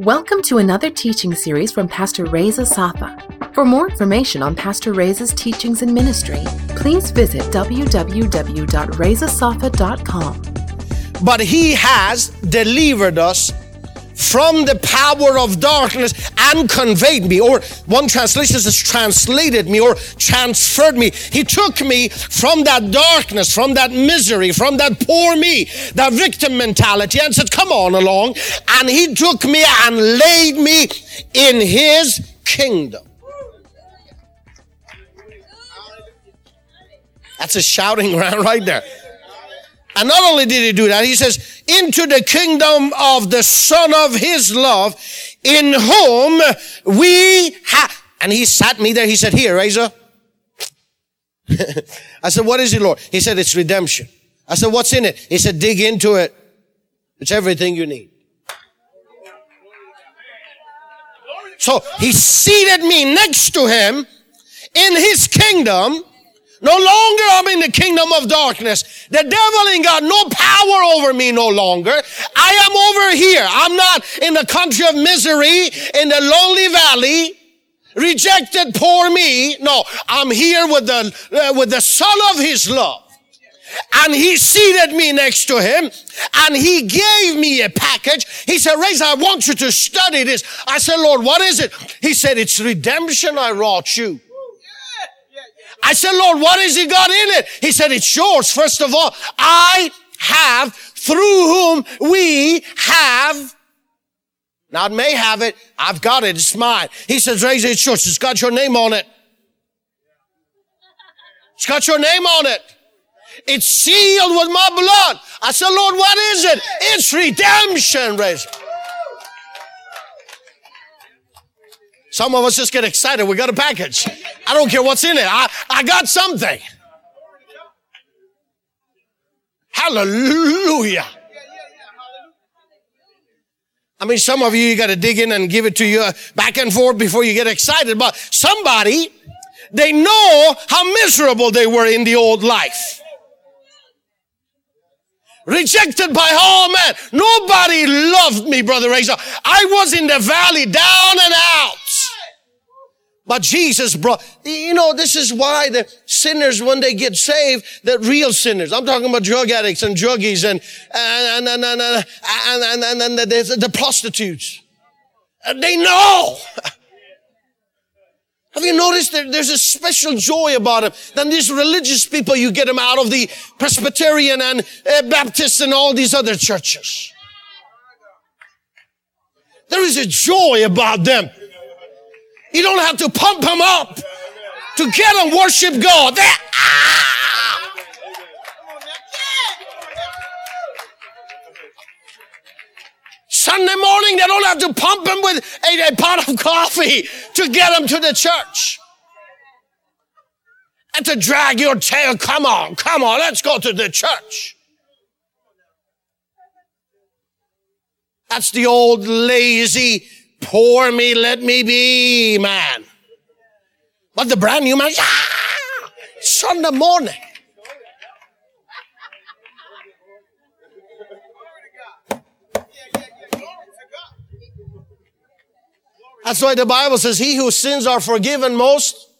Welcome to another teaching series from Pastor Reza Safa. For more information on Pastor Reza's teachings and ministry, please visit www.rezasafa.com. but he has delivered us from the power of darkness and conveyed me or one translation says translated me or transferred me. He took me from that darkness from that misery from that poor me that victim mentality and said come on along and he took me and laid me in his kingdom. That's a shouting ground right there and not only did he do that, he says, into the kingdom of the son of his love, in whom we have, and he sat me there. He said, here, Reza. I said, what is it, Lord? He said, it's redemption. I said, what's in it? He said, dig into it. It's everything you need. So he seated me next to him in his kingdom. No longer I'm in the kingdom of darkness. The devil ain't got no power over me no longer. I am over here. I'm not in the country of misery, in the lonely valley, rejected poor me. No, I'm here with the, uh, with the son of his love. And he seated me next to him and he gave me a package. He said, Reza, I want you to study this. I said, Lord, what is it? He said, it's redemption I wrought you. Said, Lord, what has he got in it? He said, it's yours. First of all, I have through whom we have not may have it. I've got it. It's mine. He says, Reza, it's yours. It's got your name on it. It's got your name on it. It's sealed with my blood. I said, Lord, what is it? It's redemption, Reza. Some of us just get excited. We got a package. I don't care what's in it. I, I got something. Hallelujah. I mean, some of you, you got to dig in and give it to you back and forth before you get excited. But somebody, they know how miserable they were in the old life. Rejected by all men. Nobody loved me, Brother Reza. I was in the valley, down and out. But Jesus brought, you know, this is why the sinners, when they get saved, the real sinners, I'm talking about drug addicts and druggies and, and, and, and, and, and, and, and, and the, the prostitutes. They know. Have you noticed that there's a special joy about them than these religious people? You get them out of the Presbyterian and uh, Baptist and all these other churches. There is a joy about them. You don't have to pump them up to get them worship God. They're, ah! Sunday morning, they don't have to pump them with a, a pot of coffee to get them to the church. And to drag your tail, come on, come on, let's go to the church. That's the old lazy, poor me, let me be man. But the brand new man, Sunday morning. That's why the Bible says, he whose sins are forgiven most,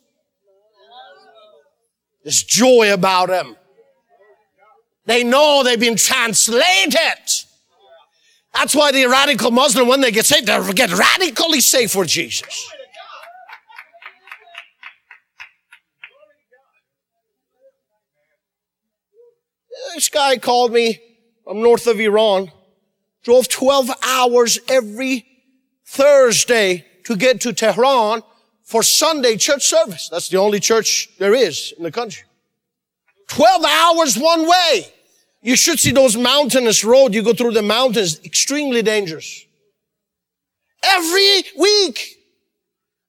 there's joy about them. They know they've been translated. That's why the radical Muslim, when they get saved, they get radically saved for Jesus. This guy called me from north of Iran, drove 12 hours every Thursday to get to Tehran for Sunday church service. That's the only church there is in the country. 12 hours one way. You should see those mountainous road. You go through the mountains, extremely dangerous. Every week.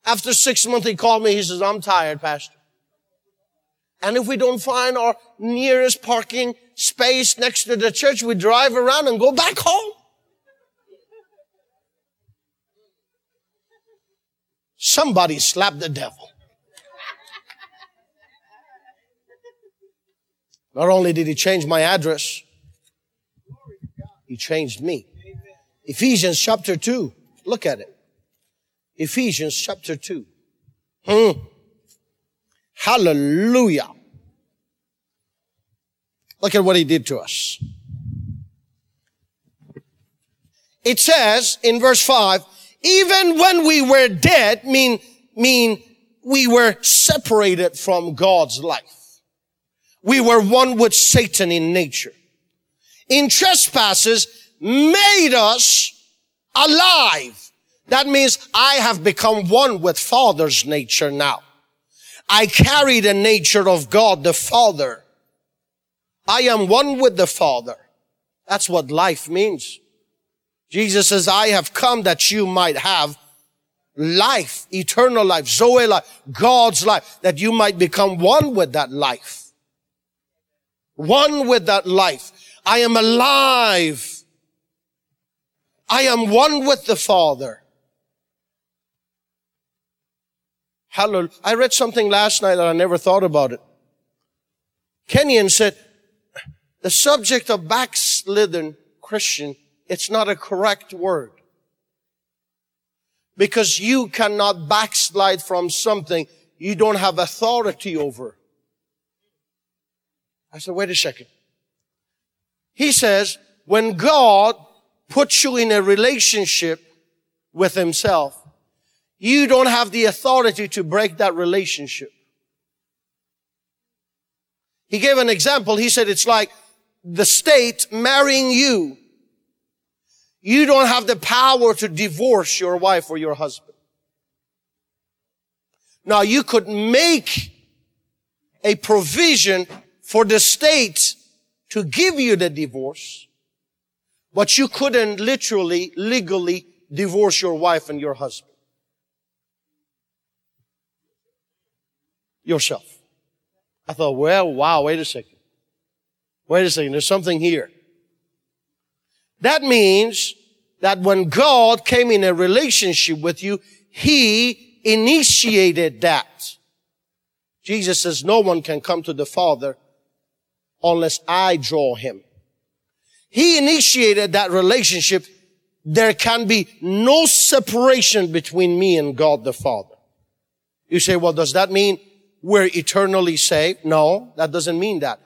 After six months, he called me. He says, I'm tired, pastor. And if we don't find our nearest parking space next to the church, we drive around and go back home. Somebody slapped the devil. Not only did he change my address, he changed me. Ephesians chapter 2. Look at it. Ephesians chapter 2. Hmm. Hallelujah. Look at what he did to us. It says in verse 5, even when we were dead, mean, mean we were separated from God's life. We were one with Satan in nature. In trespasses made us alive. That means I have become one with Father's nature now. I carry the nature of God the Father. I am one with the Father. That's what life means. Jesus says, I have come that you might have life, eternal life, Zoe life, God's life, that you might become one with that life. One with that life. I am alive. I am one with the Father. Hallelujah. I read something last night that I never thought about it. Kenyon said, the subject of backslidden Christian it's not a correct word. Because you cannot backslide from something you don't have authority over. I said, wait a second. He says, when God puts you in a relationship with himself, you don't have the authority to break that relationship. He gave an example. He said it's like the state marrying you you don't have the power to divorce your wife or your husband. Now you could make a provision for the state to give you the divorce, but you couldn't literally, legally divorce your wife and your husband. Yourself. I thought, well, wow, wait a second. Wait a second. There's something here. That means that when God came in a relationship with you, He initiated that. Jesus says, no one can come to the Father unless I draw him. He initiated that relationship. There can be no separation between me and God the Father. You say, well, does that mean we're eternally saved? No, that doesn't mean that.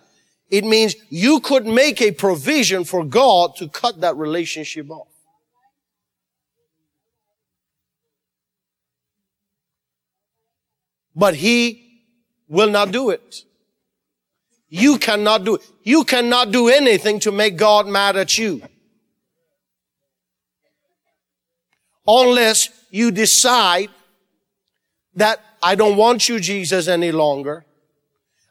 It means you could make a provision for God to cut that relationship off. But he will not do it. You cannot do. You cannot do anything to make God mad at you. Unless you decide that I don't want you, Jesus, any longer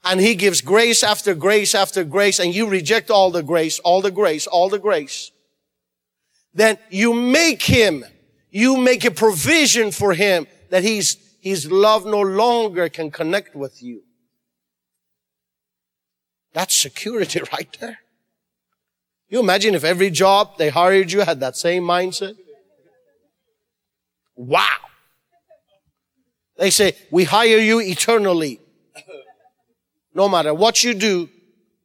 and he gives grace after grace after grace and you reject all the grace, all the grace, all the grace, then you make him, you make a provision for him that he's, his love no longer can connect with you. That's security right there. You imagine if every job they hired you had that same mindset? Wow. They say, we hire you eternally no matter what you do,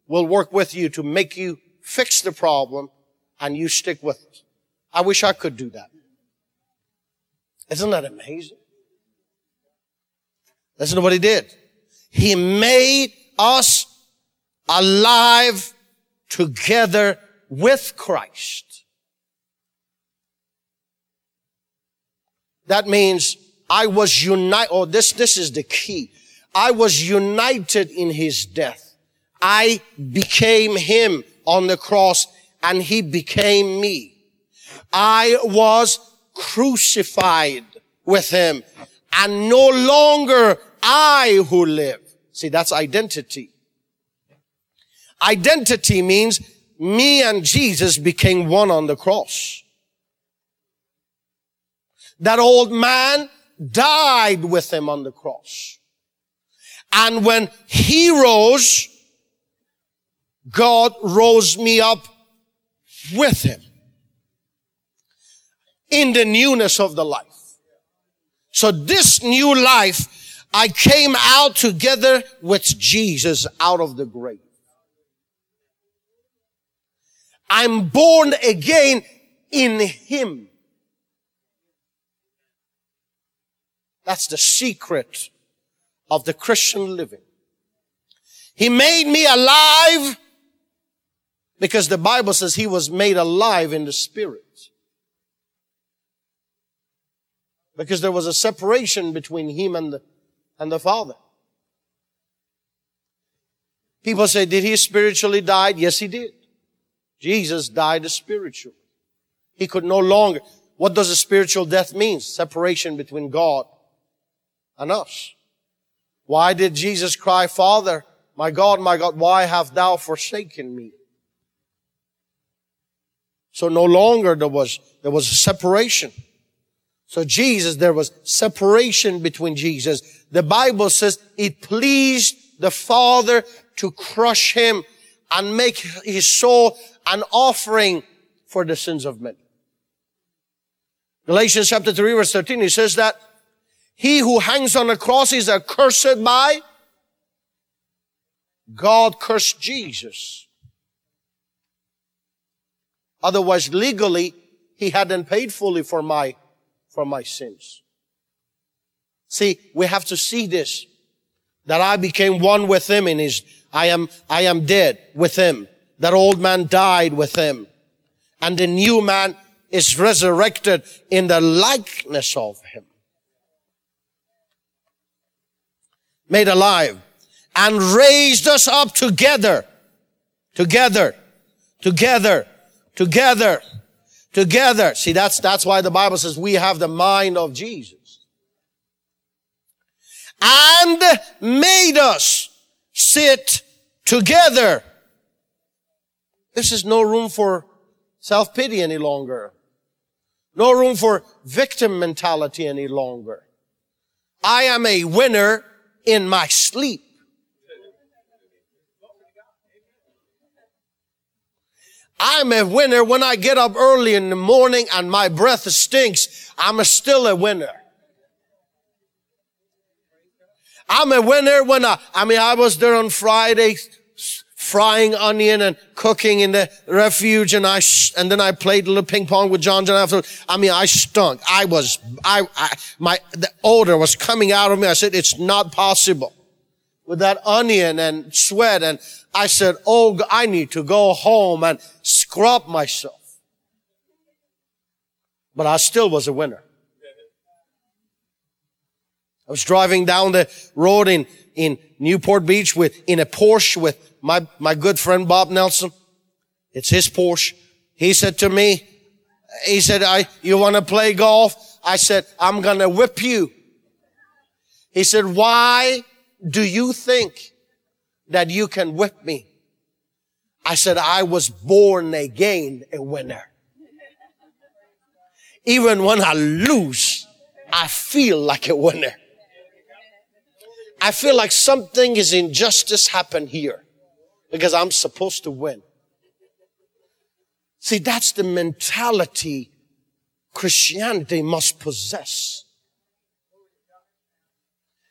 we'll work with you to make you fix the problem and you stick with it. I wish I could do that. Isn't that amazing? Listen to what he did. He made us alive together with Christ. That means I was united, oh, this, this is the key. I was united in his death. I became him on the cross and he became me. I was crucified with him and no longer I who live. See, that's identity. Identity means me and Jesus became one on the cross. That old man died with him on the cross. And when he rose, God rose me up with him in the newness of the life. So this new life, I came out together with Jesus out of the grave. I'm born again in him. That's the secret of the Christian living. He made me alive because the Bible says he was made alive in the spirit. Because there was a separation between him and the, and the Father. People say, did he spiritually die? Yes, he did. Jesus died spiritually. He could no longer. What does a spiritual death mean? Separation between God and us. Why did Jesus cry, Father, my God, my God, why have thou forsaken me? So no longer there was, there was a separation. So Jesus, there was separation between Jesus. The Bible says it pleased the Father to crush him and make his soul an offering for the sins of men. Galatians chapter 3 verse 13, he says that he who hangs on the cross is accursed by God cursed Jesus. Otherwise, legally, he hadn't paid fully for my, for my sins. See, we have to see this. That I became one with him in his, I am, I am dead with him. That old man died with him. And the new man is resurrected in the likeness of him. Made alive and raised us up together, together, together, together, together. See, that's, that's why the Bible says we have the mind of Jesus. And made us sit together. This is no room for self-pity any longer. No room for victim mentality any longer. I am a winner in my sleep. I'm a winner when I get up early in the morning and my breath stinks. I'm a still a winner. I'm a winner when I, I mean, I was there on Friday frying onion and cooking in the refuge and I, and then I played a little ping pong with John John after. I mean, I stunk. I was, I, I, my, the odor was coming out of me. I said, it's not possible with that onion and sweat. And I said, Oh, I need to go home and scrub myself. But I still was a winner. I was driving down the road in, in Newport Beach with, in a Porsche with my, my good friend Bob Nelson. It's his Porsche. He said to me, he said, I, you want to play golf? I said, I'm going to whip you. He said, why do you think that you can whip me? I said, I was born again a winner. Even when I lose, I feel like a winner. I feel like something is injustice happened here because I'm supposed to win. See, that's the mentality Christianity must possess.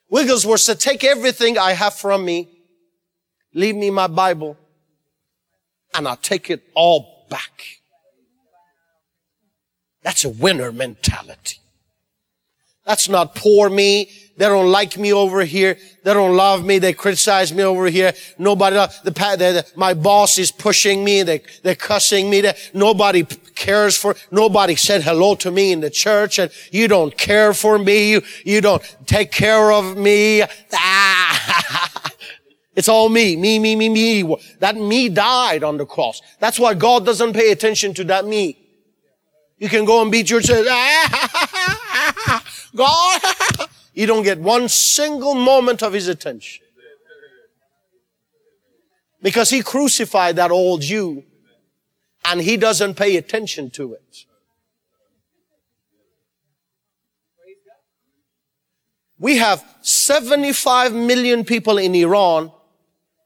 Wigglesworth said, take everything I have from me, leave me my Bible, and I'll take it all back. That's a winner mentality. That's not poor me. They don't like me over here. They don't love me. They criticize me over here. Nobody, the, the, the my boss is pushing me. They, they're cussing me. They, nobody cares for, nobody said hello to me in the church and you don't care for me. You, you don't take care of me. Ah. It's all me, me, me, me, me. That me died on the cross. That's why God doesn't pay attention to that me. You can go and beat your chest. God, you don't get one single moment of his attention. Because he crucified that old you and he doesn't pay attention to it. We have 75 million people in Iran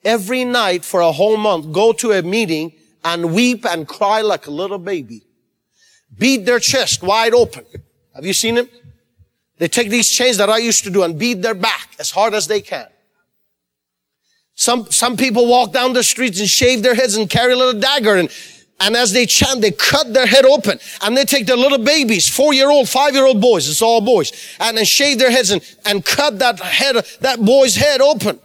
every night for a whole month go to a meeting and weep and cry like a little baby. Beat their chest wide open. Have you seen them? They take these chains that I used to do and beat their back as hard as they can. Some, some people walk down the streets and shave their heads and carry a little dagger and And as they chant, they cut their head open and they take their little babies, four year old, five year old boys, it's all boys, and then shave their heads and, and cut that head, that boy's head open.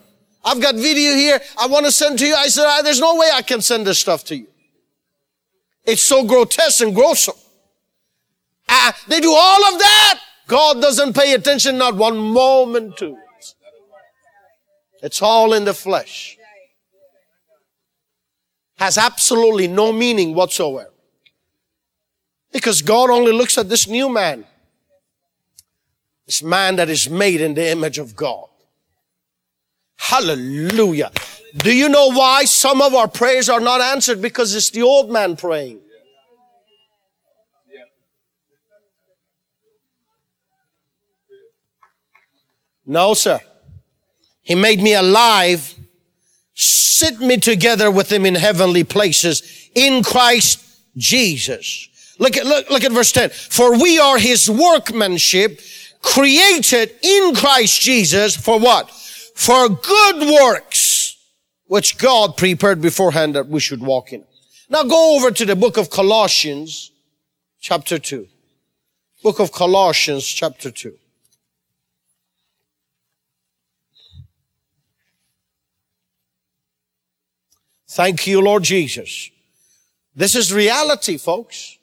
I've got video here. I want to send to you. I said, there's no way I can send this stuff to you. It's so grotesque and gruesome. Uh, they do all of that. God doesn't pay attention, not one moment to it. It's all in the flesh has absolutely no meaning whatsoever. Because God only looks at this new man. This man that is made in the image of God. Hallelujah. Do you know why some of our prayers are not answered? Because it's the old man praying. No, sir. He made me alive sit me together with him in heavenly places in Christ Jesus. Look at, look, look at verse 10. For we are his workmanship created in Christ Jesus for what? For good works, which God prepared beforehand that we should walk in. Now go over to the book of Colossians, chapter 2. Book of Colossians, chapter 2. Thank you, Lord Jesus. This is reality, folks.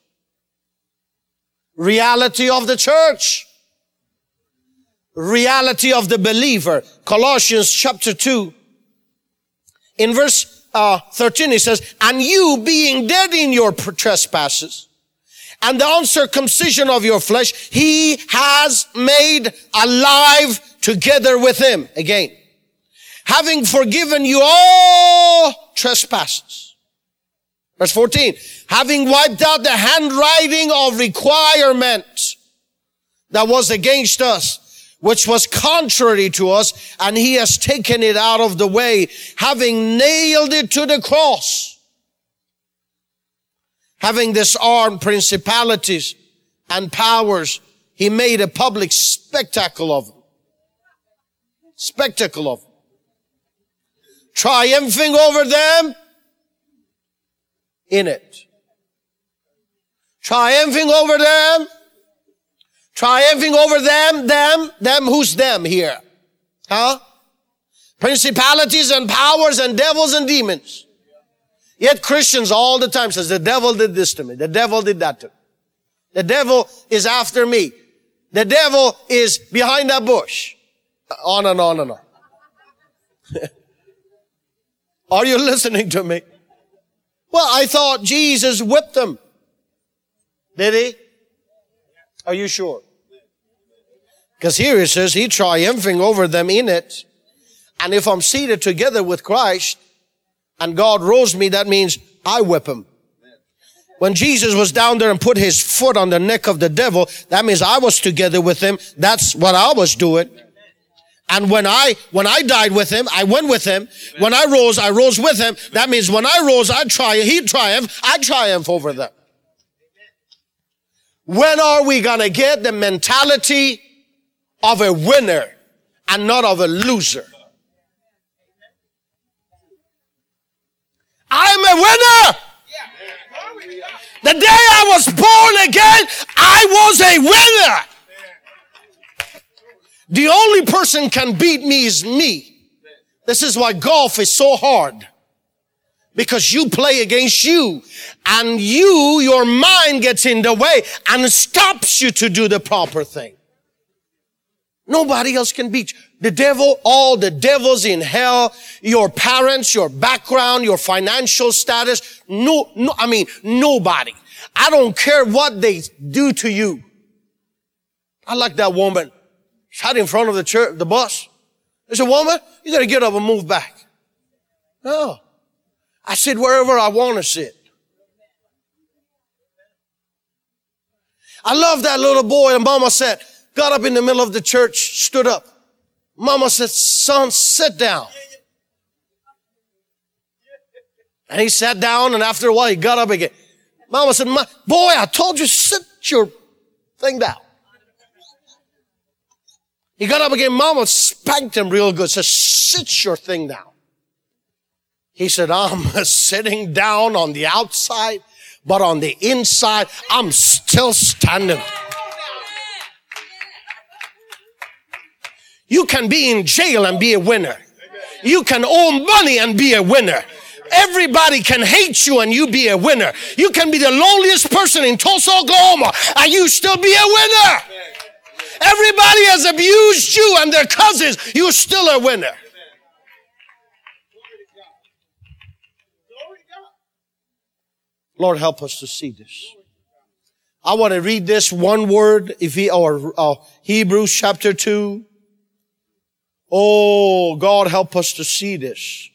Reality of the church. Reality of the believer. Colossians chapter 2. In verse uh, 13 he says, And you being dead in your trespasses and the uncircumcision of your flesh, he has made alive together with him. Again having forgiven you all trespasses. Verse 14, having wiped out the handwriting of requirement that was against us, which was contrary to us, and he has taken it out of the way, having nailed it to the cross, having disarmed principalities and powers, he made a public spectacle of them. Spectacle of them triumphing over them in it. Triumphing over them. Triumphing over them, them, them, who's them here? Huh? Principalities and powers and devils and demons. Yet Christians all the time says, the devil did this to me. The devil did that to me. The devil is after me. The devil is behind that bush. On and on and on. Are you listening to me? Well, I thought Jesus whipped them. Did he? Are you sure? Because here it says he triumphing over them in it. And if I'm seated together with Christ and God rose me, that means I whip him. When Jesus was down there and put his foot on the neck of the devil, that means I was together with him. That's what I was doing. And when I, when I died with him, I went with him. When I rose, I rose with him. That means when I rose, I triumph, he triumphed, I triumph over them. When are we gonna get the mentality of a winner and not of a loser? I'm a winner! The day I was born again, I was a winner! The only person can beat me is me. This is why golf is so hard. Because you play against you and you, your mind gets in the way and stops you to do the proper thing. Nobody else can beat you. The devil, all the devils in hell, your parents, your background, your financial status, no, no, I mean, nobody. I don't care what they do to you. I like that woman. Sat in front of the church, the bus. I said, woman, you gotta get up and move back. No. I said, wherever I want to sit. I love that little boy and mama said, got up in the middle of the church, stood up. Mama said, son, sit down. And he sat down and after a while he got up again. Mama said, boy, I told you sit your thing down. He got up again. Mama spanked him real good. Said, sit your thing down. He said, I'm sitting down on the outside But on the inside, I'm still standing. You can be in jail and be a winner. You can owe money and be a winner. Everybody can hate you and you be a winner. You can be the loneliest person in Tulsa, Oklahoma, and you still be a winner. Everybody has abused you and their cousins. You're still a winner. Lord, help us to see this. I want to read this one word, if he, or uh, Hebrews chapter 2. Oh, God, help us to see this.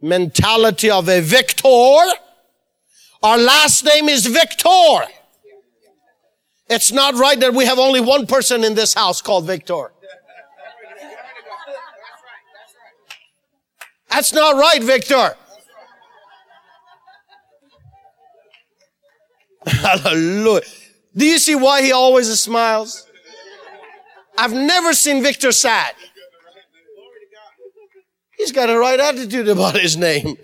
Mentality of a victor. Our last name is Victor. It's not right that we have only one person in this house called Victor. That's not right, Victor. Hallelujah. Do you see why he always smiles? I've never seen Victor sad. He's got a right attitude about his name.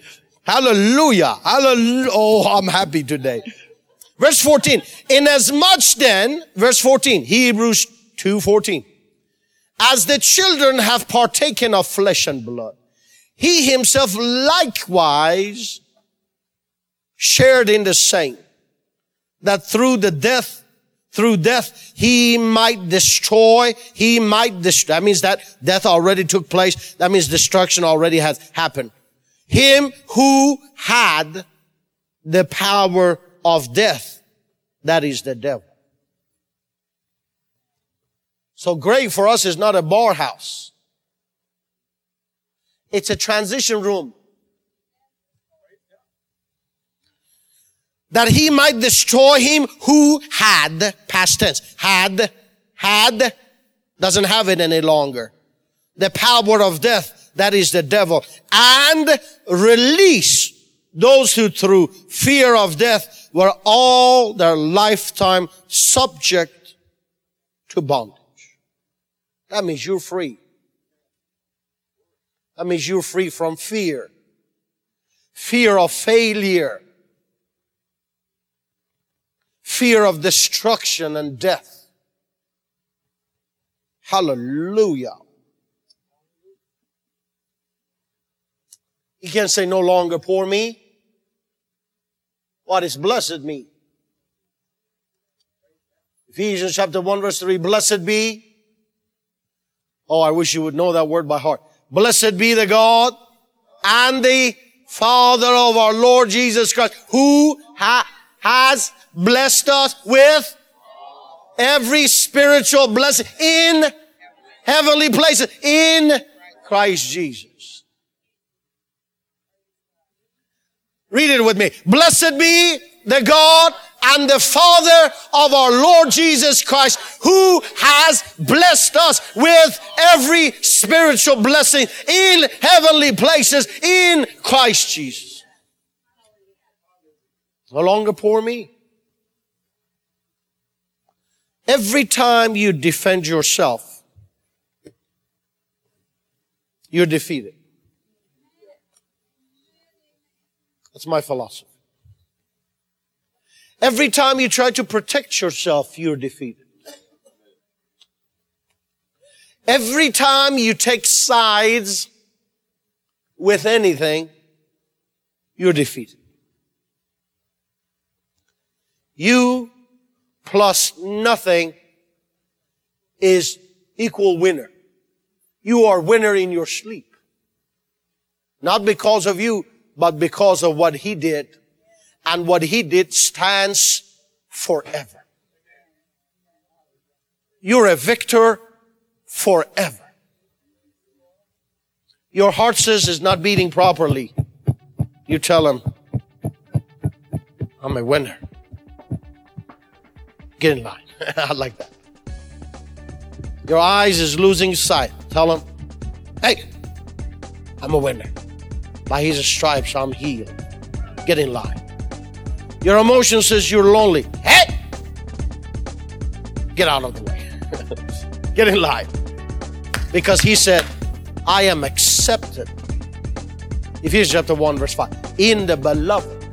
Hallelujah. Hallelujah. Oh, I'm happy today. Verse 14. Inasmuch then, verse 14, Hebrews 2 14. As the children have partaken of flesh and blood, he himself likewise shared in the same, that through the death, through death, he might destroy, he might destroy. That means that death already took place. That means destruction already has happened. Him who had the power of death. That is the devil. So grave for us is not a bar house. It's a transition room. That he might destroy him who had, past tense, had, had, doesn't have it any longer. The power of death, that is the devil. And release those who through fear of death were all their lifetime subject to bondage. That means you're free. That means you're free from fear. Fear of failure. Fear of destruction and death. Hallelujah. He can't say no longer poor me. What is blessed mean? Ephesians chapter 1 verse 3, blessed be. Oh, I wish you would know that word by heart. Blessed be the God and the Father of our Lord Jesus Christ, who ha- has blessed us with every spiritual blessing in heavenly places in Christ Jesus. Read it with me. Blessed be the God and the Father of our Lord Jesus Christ, who has blessed us with every spiritual blessing in heavenly places in Christ Jesus. No longer poor me. Every time you defend yourself, you're defeated. That's my philosophy. Every time you try to protect yourself, you're defeated. Every time you take sides with anything, you're defeated. You plus nothing is equal winner. You are winner in your sleep. Not because of you, but because of what he did. And what he did stands forever. You're a victor forever. Your heart says is not beating properly. You tell him, I'm a winner. Get in line. I like that. Your eyes is losing sight. Tell him, hey, I'm a winner. By his stripes, I'm healed. Get in line. Your emotion says you're lonely. Hey! Get out of the way. Get in line. Because he said, I am accepted. Ephesians chapter 1, verse 5. In the beloved.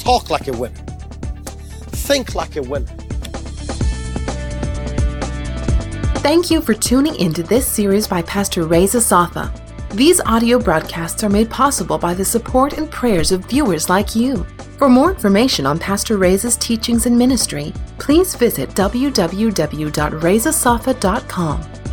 Talk like a winner. Think like a winner. Thank you for tuning into this series by Pastor Reza Safa. These audio broadcasts are made possible by the support and prayers of viewers like you. For more information on Pastor Reza's teachings and ministry, please visit www.rezasafa.com